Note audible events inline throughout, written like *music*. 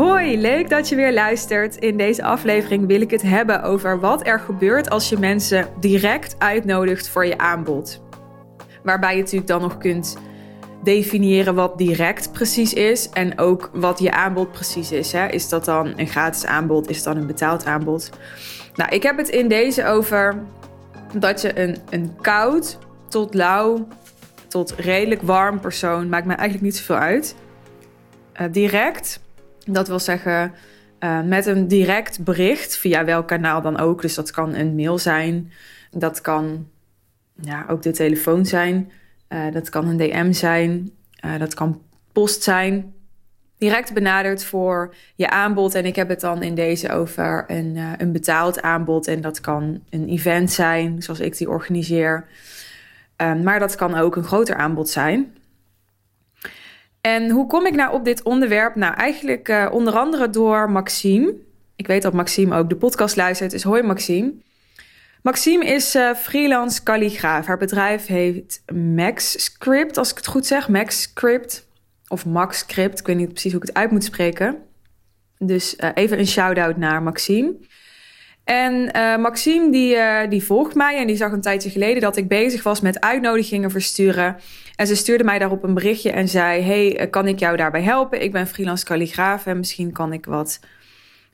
Hoi, leuk dat je weer luistert. In deze aflevering wil ik het hebben over wat er gebeurt als je mensen direct uitnodigt voor je aanbod. Waarbij je natuurlijk dan nog kunt definiëren wat direct precies is en ook wat je aanbod precies is. Hè? Is dat dan een gratis aanbod? Is dat een betaald aanbod? Nou, ik heb het in deze over dat je een, een koud tot lauw tot redelijk warm persoon, maakt mij eigenlijk niet zoveel uit. Uh, direct, dat wil zeggen uh, met een direct bericht, via welk kanaal dan ook. Dus dat kan een mail zijn, dat kan ja, ook de telefoon zijn, uh, dat kan een DM zijn, dat kan post zijn. Direct benaderd voor je aanbod. En ik heb het dan in deze over een, een betaald aanbod. En dat kan een event zijn, zoals ik die organiseer. Ehm, maar dat kan ook een groter aanbod zijn. En hoe kom ik nou op dit onderwerp? Nou, eigenlijk uh, onder andere door Maxime. Ik weet dat Maxime ook de podcast luistert, dus hoi Maxime. Maxime is uh, freelance kalligraaf. Haar bedrijf heet Max Script, als ik het goed zeg. Max Script of Max Script. Ik weet niet precies hoe ik het uit moet spreken. Dus uh, even een shout-out naar Maxime. En uh, Maxime die, uh, die volgt mij en die zag een tijdje geleden dat ik bezig was met uitnodigingen versturen. En ze stuurde mij daarop een berichtje en zei: Hey, eh, kan ik jou daarbij helpen? Ik ben freelance kalligraaf en misschien kan ik wat,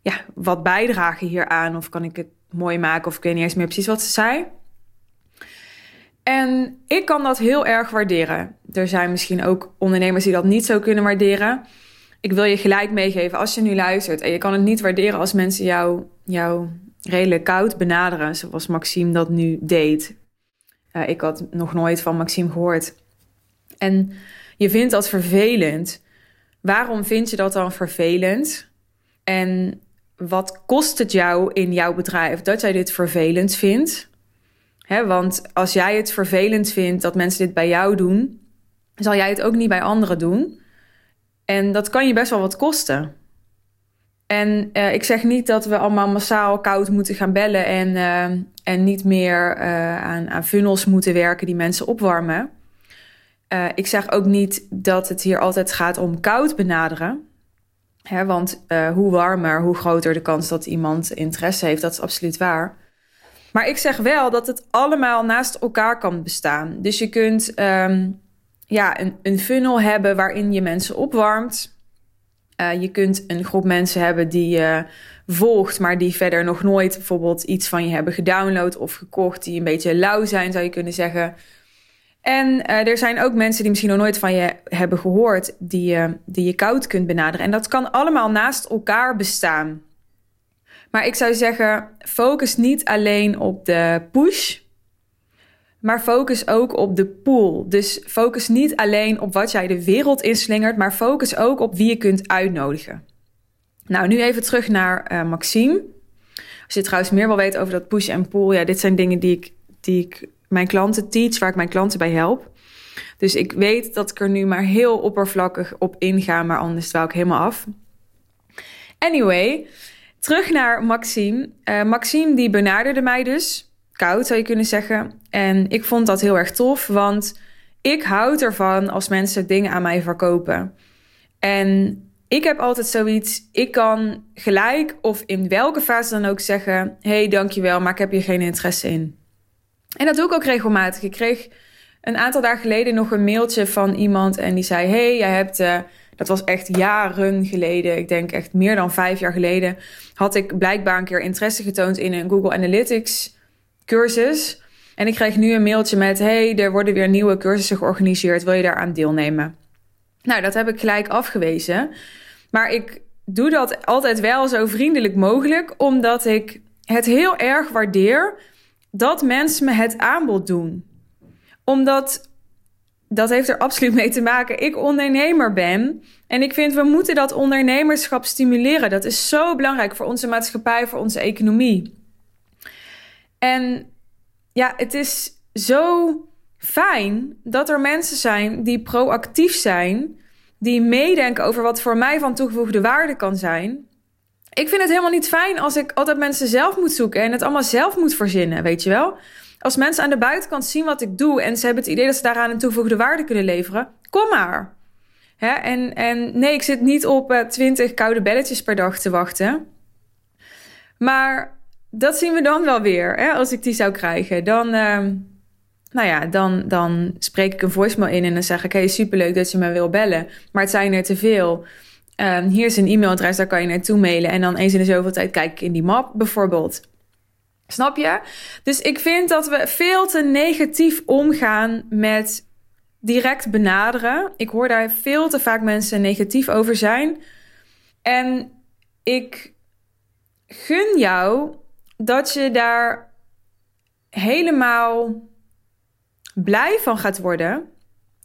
ja, wat bijdragen hieraan. Of kan ik het mooi maken? Of ik weet niet eens meer precies wat ze zei. En ik kan dat heel erg waarderen. Er zijn misschien ook ondernemers die dat niet zo kunnen waarderen. Ik wil je gelijk meegeven als je nu luistert en je kan het niet waarderen als mensen jou, jou redelijk koud benaderen, zoals Maxime dat nu deed. Uh, ik had nog nooit van Maxime gehoord. En je vindt dat vervelend. Waarom vind je dat dan vervelend? En wat kost het jou in jouw bedrijf dat jij dit vervelend vindt? Want als jij het vervelend vindt dat mensen dit bij jou doen, zal jij het ook niet bij anderen doen. En dat kan je best wel wat kosten. En uh, ik zeg niet dat we allemaal massaal koud moeten gaan bellen en, uh, en niet meer uh, aan, aan, funnels moeten werken die mensen opwarmen. ik zeg ook niet dat het hier altijd gaat om koud benaderen. Hè, want hoe warmer, hoe groter de kans dat iemand interesse heeft, dat is absoluut waar. Maar ik zeg wel dat het allemaal naast elkaar kan bestaan. Dus je kunt um, ja, een, een funnel hebben waarin je mensen opwarmt. Uh, je kunt een groep mensen hebben die je volgt, maar die verder nog nooit bijvoorbeeld iets van je hebben gedownload of gekocht, die een beetje lauw zijn, zou je kunnen zeggen. En uh, er zijn ook mensen die misschien nog nooit van je hebben gehoord, die, die je koud kunt benaderen. En dat kan allemaal naast elkaar bestaan. Maar ik zou zeggen, focus niet alleen op de push, maar focus ook op de pool. Dus focus niet alleen op wat jij de wereld inslingert, maar focus ook op wie je kunt uitnodigen. Nou, nu even terug naar uh, Maxime. Als je trouwens meer wil weten over dat push en pull, ja, dit zijn dingen die ik, die ik mijn klanten teach, waar ik mijn klanten bij help. Dus ik weet dat ik er nu maar heel oppervlakkig op inga, maar anders dwaal ik helemaal af. Anyway, terug naar Maxime. Uh, Maxime die benaderde mij dus koud, zou je kunnen zeggen. En ik vond dat heel erg tof, want ik houd ervan als mensen dingen aan mij verkopen. En ik heb altijd zoiets, ik kan gelijk of in welke fase dan ook zeggen: hey, dankjewel, maar ik heb hier geen interesse in. En dat doe ik ook regelmatig. Ik kreeg een aantal dagen geleden nog een mailtje van iemand en die zei: Hey, jij hebt. Uh, dat was echt jaren geleden. Ik denk echt meer dan vijf jaar geleden. Had ik blijkbaar een keer interesse getoond in een Google Analytics cursus. En ik kreeg nu een mailtje met: Hey, er worden weer nieuwe cursussen georganiseerd. Wil je daaraan deelnemen? Nou, dat heb ik gelijk afgewezen. Maar ik doe dat altijd wel zo vriendelijk mogelijk, omdat ik het heel erg waardeer dat mensen me het aanbod doen. Omdat dat heeft er absoluut mee te maken. Ik ondernemer ben. En ik vind we moeten dat ondernemerschap stimuleren. Dat is zo belangrijk voor onze maatschappij, voor onze economie. En ja, het is zo fijn dat er mensen zijn die proactief zijn, die meedenken over wat voor mij van toegevoegde waarde kan zijn. Ik vind het helemaal niet fijn als ik altijd mensen zelf moet zoeken en het allemaal zelf moet verzinnen, weet je wel? Als mensen aan de buitenkant zien wat ik doe en ze hebben het idee dat ze daaraan een toegevoegde waarde kunnen leveren, kom maar. Hè? En, en nee, ik zit niet op uh, 20 koude belletjes per dag te wachten. Maar dat zien we dan wel weer. Hè? Als ik die zou krijgen, dan, uh, nou ja, dan, dan spreek ik een voicemail in en dan zeg ik: Hey, superleuk dat je me wil bellen, maar het zijn er te veel. Um, hier is een e-mailadres, daar kan je naartoe mailen. En dan eens in de zoveel tijd kijk ik in die map bijvoorbeeld. Snap je? Dus ik vind dat we veel te negatief omgaan met direct benaderen. Ik hoor daar veel te vaak mensen negatief over zijn. En ik gun jou dat je daar helemaal blij van gaat worden.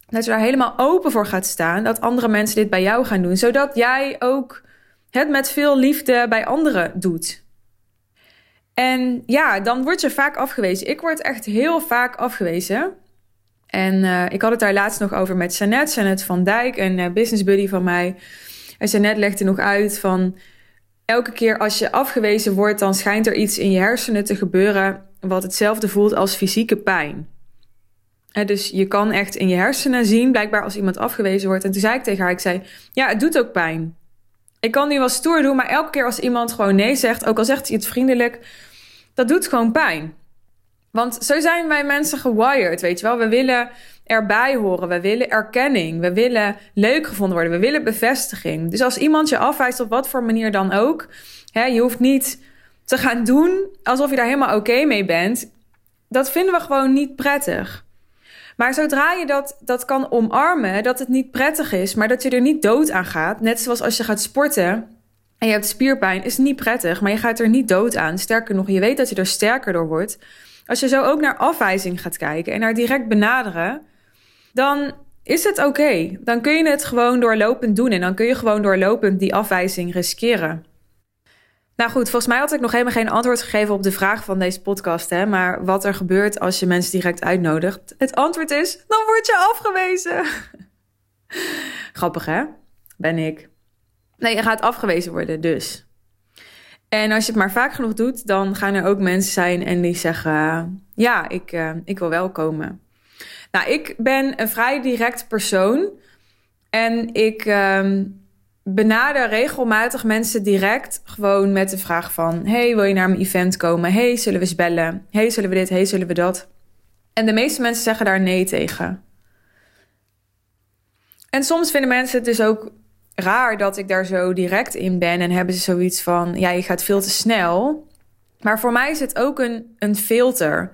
Dat je daar helemaal open voor gaat staan. Dat andere mensen dit bij jou gaan doen. Zodat jij ook het met veel liefde bij anderen doet. En ja, dan word je vaak afgewezen. Ik word echt heel vaak afgewezen. En uh, ik had het daar laatst nog over met Jeannette, Jeannette van Dijk, een uh, business buddy van mij. En Jeannette legde nog uit van... elke keer als je afgewezen wordt... dan schijnt er iets in je hersenen te gebeuren... wat hetzelfde voelt als fysieke pijn. En dus je kan echt in je hersenen zien, blijkbaar als iemand afgewezen wordt. En toen zei ik tegen haar, ik zei, ja, het doet ook pijn. Ik kan nu wel stoer doen, maar elke keer als iemand gewoon nee zegt, ook al zegt hij het vriendelijk, dat doet gewoon pijn. Want zo zijn wij mensen gewired, weet je wel. We willen erbij horen, we willen erkenning, we willen leuk gevonden worden, we willen bevestiging. Dus als iemand je afwijst op wat voor manier dan ook, hè, je hoeft niet te gaan doen alsof je daar helemaal oké mee bent. Dat vinden we gewoon niet prettig. Maar zodra je dat, dat kan omarmen, dat het niet prettig is, maar dat je er niet dood aan gaat, net zoals als je gaat sporten en je hebt spierpijn, is niet prettig, maar je gaat er niet dood aan. Sterker nog, je weet dat je er sterker door wordt. Als je zo ook naar afwijzing gaat kijken en naar direct benaderen, dan is het oké. Dan kun je het gewoon doorlopend doen en dan kun je gewoon doorlopend die afwijzing riskeren. Nou goed, volgens mij had ik nog helemaal geen antwoord gegeven op de vraag van deze podcast. Hè? Maar wat er gebeurt als je mensen direct uitnodigt. Het antwoord is: dan word je afgewezen. *laughs* Grappig hè? Ben ik. Nee, je gaat afgewezen worden, dus. En als je het maar vaak genoeg doet, dan gaan er ook mensen zijn en die zeggen: Ja, ik, uh, ik wil wel komen. Nou, ik ben een vrij direct persoon. En ik. Uh, benader regelmatig mensen direct gewoon met de vraag van... hey, wil je naar mijn event komen? hey, zullen we eens bellen? hey, zullen we dit? hey, zullen we dat? En de meeste mensen zeggen daar nee tegen. En soms vinden mensen het dus ook raar dat ik daar zo direct in ben... en hebben ze zoiets van, ja, je gaat veel te snel. Maar voor mij is het ook een, een filter...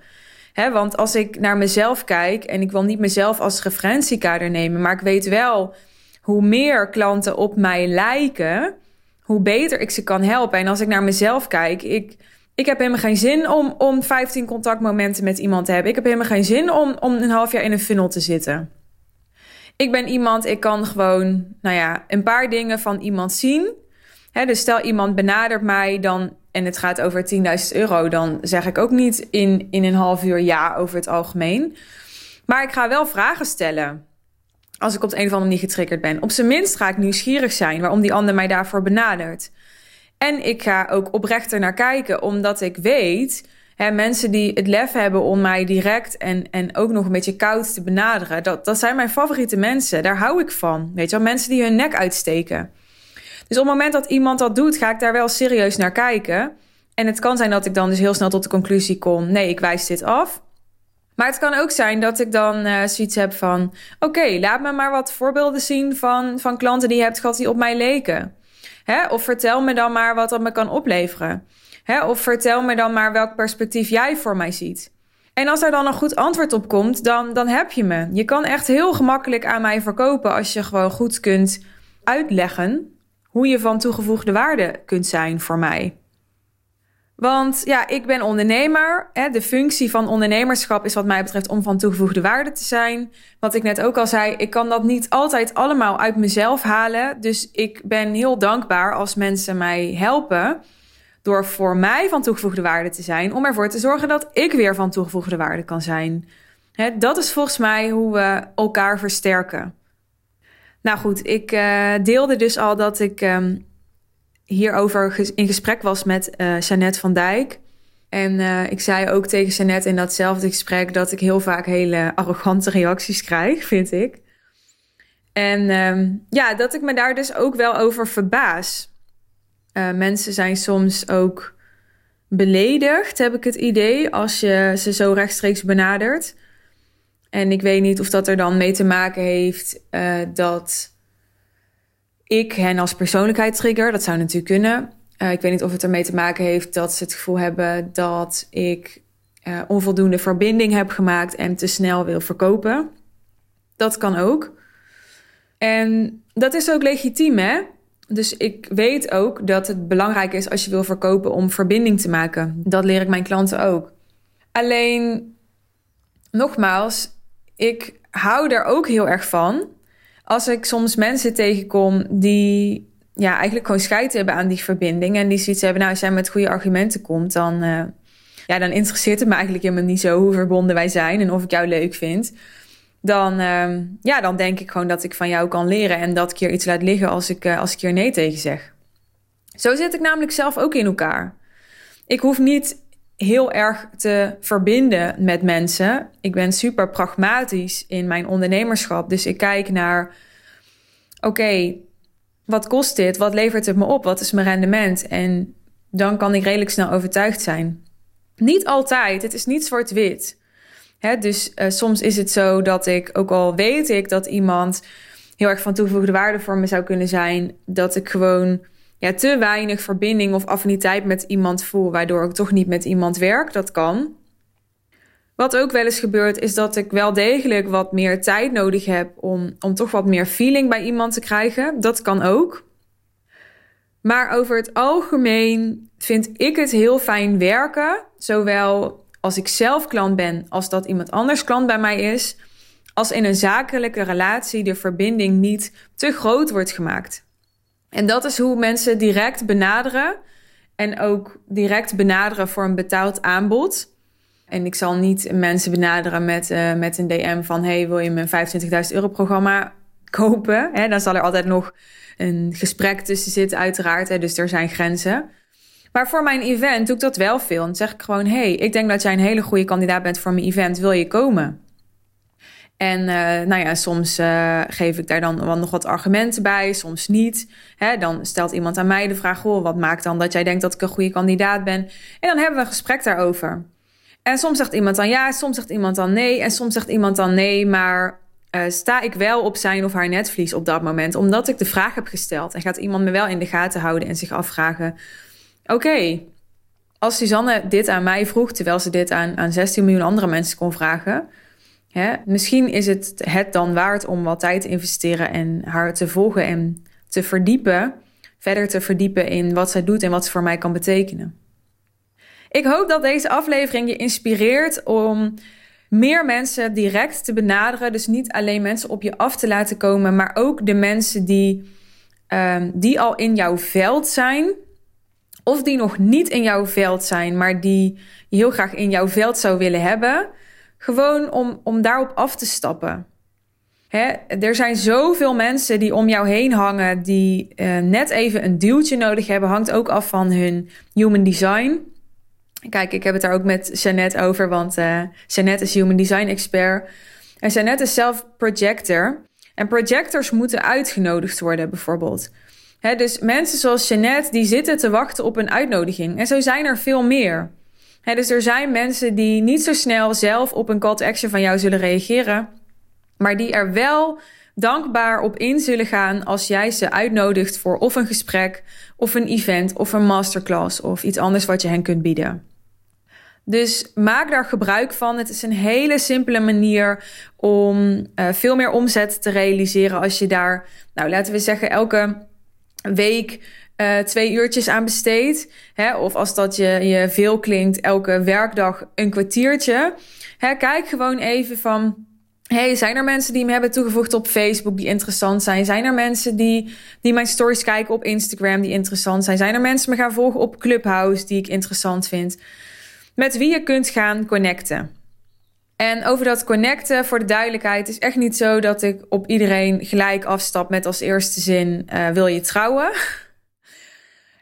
Want als ik naar mezelf kijk en ik wil niet mezelf als referentiekader nemen, maar ik weet wel hoe meer klanten op mij lijken, hoe beter ik ze kan helpen. En als ik naar mezelf kijk, ik, ik heb helemaal geen zin om, om 15 contactmomenten met iemand te hebben. Ik heb helemaal geen zin om, om een half jaar in een funnel te zitten. Ik ben iemand, ik kan gewoon, nou ja, een paar dingen van iemand zien. dus stel iemand benadert mij dan en het gaat over 10.000 euro, dan zeg ik ook niet in, in een half uur ja over het algemeen. Maar ik ga wel vragen stellen als ik op de een of andere manier getriggerd ben. Op zijn minst ga ik nieuwsgierig zijn waarom die ander mij daarvoor benadert. En ik ga ook oprechter naar kijken, omdat ik weet, hè, mensen die het lef hebben om mij direct en, en ook nog een beetje koud te benaderen, dat, dat zijn mijn favoriete mensen. Daar hou ik van. Weet je wel, mensen die hun nek uitsteken. Dus op het moment dat iemand dat doet, ga ik daar wel serieus naar kijken. En het kan zijn dat ik dan dus heel snel tot de conclusie kom: nee, ik wijs dit af. Maar het kan ook zijn dat ik dan uh, zoiets heb van: oké, laat me maar wat voorbeelden zien van, van klanten die je hebt gehad die op mij leken. Hè? Of vertel me dan maar wat dat me kan opleveren. Hè? Of vertel me dan maar welk perspectief jij voor mij ziet. En als er dan een goed antwoord op komt, dan, dan heb je me. Je kan echt heel gemakkelijk aan mij verkopen als je gewoon goed kunt uitleggen hoe je van toegevoegde waarde kunt zijn voor mij. Want ja, ik ben ondernemer. Hè. De functie van ondernemerschap is wat mij betreft om van toegevoegde waarde te zijn. Wat ik net ook al zei, ik kan dat niet altijd allemaal uit mezelf halen. Dus ik ben heel dankbaar als mensen mij helpen door voor mij van toegevoegde waarde te zijn, om ervoor te zorgen dat ik weer van toegevoegde waarde kan zijn. Hè, dat is volgens mij hoe we elkaar versterken. Nou goed, ik uh, deelde dus al dat ik um, hierover in gesprek was met uh, Jeannette van Dijk. En uh, ik zei ook tegen Jeannette in datzelfde gesprek dat ik heel vaak hele arrogante reacties krijg, *laughs* vind ik. En ehm, ja, dat ik me daar dus ook wel over verbaas. Mensen zijn soms ook beledigd, heb ik het idee, als je ze zo rechtstreeks benadert. En ik weet niet of dat er dan mee te maken heeft uh, dat ik hen als persoonlijkheid trigger. Dat zou natuurlijk kunnen. Uh, ik weet niet of het ermee te maken heeft dat ze het gevoel hebben dat ik uh, onvoldoende verbinding heb gemaakt en te snel wil verkopen. Dat kan ook. En dat is ook legitiem, hè? Dus ik weet ook dat het belangrijk is als je wil verkopen om verbinding te maken. Dat leer ik mijn klanten ook. Alleen, nogmaals, ik hou er ook heel erg van als ik soms mensen tegenkom die ja, eigenlijk gewoon scheid hebben aan die verbinding. En die zoiets hebben, nou, als jij met goede argumenten komt, dan, uh, ja, dan interesseert het me eigenlijk helemaal niet zo hoe verbonden wij zijn en of ik jou leuk vind. Dan, uh, ja, dan denk ik gewoon dat ik van jou kan leren en dat ik hier iets laat liggen als ik, uh, als ik hier nee tegen zeg. Zo zit ik namelijk zelf ook in elkaar. Ik hoef niet heel erg te verbinden met mensen. Ik ben super pragmatisch in mijn ondernemerschap. Dus ik kijk naar: oké, wat kost dit? Wat levert het me op? Wat is mijn rendement? En dan kan ik redelijk snel overtuigd zijn. Niet altijd, het is niet zwart-wit. dus uh, soms is het zo dat ik, ook al weet ik dat iemand heel erg van toegevoegde waarde voor me zou kunnen zijn, dat ik gewoon ja, te weinig verbinding of affiniteit met iemand voel, waardoor ik toch niet met iemand werk. Dat kan. Wat ook wel eens gebeurt, is dat ik wel degelijk wat meer tijd nodig heb om, om toch wat meer feeling bij iemand te krijgen. Dat kan ook. Maar over het algemeen vind ik het heel fijn werken, zowel als ik zelf klant ben, als dat iemand anders klant bij mij is, als in een zakelijke relatie de verbinding niet te groot wordt gemaakt. En dat is hoe mensen direct benaderen. En ook direct benaderen voor een betaald aanbod. En ik zal niet mensen benaderen met, uh, met een DM van: hey, wil je mijn 25.000 euro programma kopen? Hè, dan zal er altijd nog een gesprek tussen zitten, uiteraard. Dus er zijn grenzen. Maar voor mijn event doe ik dat wel veel. Dan zeg ik gewoon: hey, ik denk dat jij een hele goede kandidaat bent voor mijn event. Wil je komen? En uh, nou ja, soms uh, geef ik daar dan wel nog wat argumenten bij, soms niet. Hè, dan stelt iemand aan mij de vraag: Goh, wat maakt dan dat jij denkt dat ik een goede kandidaat ben? En dan hebben we een gesprek daarover. En soms zegt iemand dan ja, soms zegt iemand dan nee. En soms zegt iemand dan nee, maar uh, sta ik wel op zijn of haar netvlies op dat moment, omdat ik de vraag heb gesteld. En gaat iemand me wel in de gaten houden en zich afvragen: Oké, als Suzanne dit aan mij vroeg, terwijl ze dit aan, aan 16 miljoen andere mensen kon vragen Misschien is het het dan waard om wat tijd te investeren en haar te volgen en te verdiepen, verder te verdiepen in wat zij doet en wat ze voor mij kan betekenen. Ik hoop dat deze aflevering je inspireert om meer mensen direct te benaderen. Dus niet alleen mensen op je af te laten komen, maar ook de mensen die, um, die al in jouw veld zijn. Of die nog niet in jouw veld zijn, maar die je heel graag in jouw veld zou willen hebben. Gewoon om, om daarop af te stappen. Hè, er zijn zoveel mensen die om jou heen hangen, die uh, net even een duwtje nodig hebben. Hangt ook af van hun human design. Kijk, ik heb het daar ook met Jeannette over, want uh, Jeannette is human design expert. En Jeannette is zelf projector. En projectors moeten uitgenodigd worden, bijvoorbeeld. Hè, dus mensen zoals Jeannette, die zitten te wachten op een uitnodiging. En zo zijn er veel meer dus er zijn mensen die niet zo snel zelf op een call to action van jou zullen reageren, maar die er wel dankbaar op in zullen gaan als jij ze uitnodigt voor of een gesprek, of een event, of een masterclass, of iets anders wat je hen kunt bieden. Dus maak daar gebruik van. Het is een hele simpele manier om uh, veel meer omzet te realiseren als je daar, nou laten we zeggen, elke week uh, twee uurtjes aan besteed. Hè, of als dat je, je veel klinkt, elke werkdag een kwartiertje. Hè, kijk gewoon even van. Hey, zijn er mensen die me hebben toegevoegd op Facebook die interessant zijn? Zijn er mensen die, die mijn stories kijken op Instagram die interessant zijn? Zijn er mensen me gaan volgen op Clubhouse die ik interessant vind? Met wie je kunt gaan connecten. En over dat connecten, voor de duidelijkheid, is echt niet zo dat ik op iedereen gelijk afstap met als eerste zin: uh, wil je trouwen?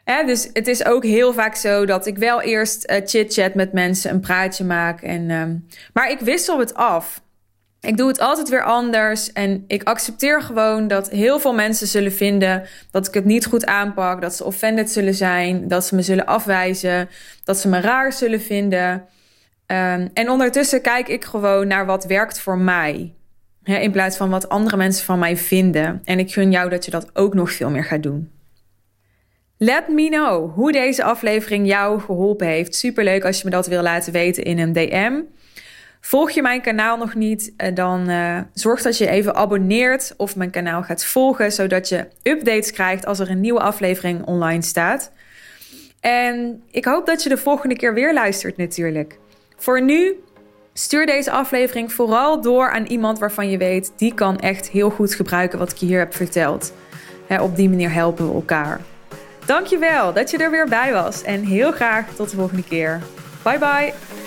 Dus het is ook heel vaak zo dat ik wel eerst uh, chit-chat met mensen, een praatje maak. En, um, maar ik wissel het af. Ik doe het altijd weer anders en ik accepteer gewoon dat heel veel mensen zullen vinden dat ik het niet goed aanpak, dat ze offended zullen zijn, dat ze me zullen afwijzen, dat ze me raar zullen vinden. Um, en ondertussen kijk ik gewoon naar wat werkt voor mij. in plaats van wat andere mensen van mij vinden. En ik gun jou dat je dat ook nog veel meer gaat doen. Let me know hoe deze aflevering jou geholpen heeft. Superleuk als je me dat wil laten weten in een DM. Volg je mijn kanaal nog niet, eh, dan uh, zorg dat je even abonneert of mijn kanaal gaat volgen, zodat je updates krijgt als er een nieuwe aflevering online staat. En ik hoop dat je de volgende keer weer luistert natuurlijk. Voor nu, stuur deze aflevering vooral door aan iemand waarvan je weet, die kan echt heel goed gebruiken wat ik hier heb verteld. op die manier helpen we elkaar. Dankjewel dat je er weer bij was en heel graag tot de volgende keer. Bye bye!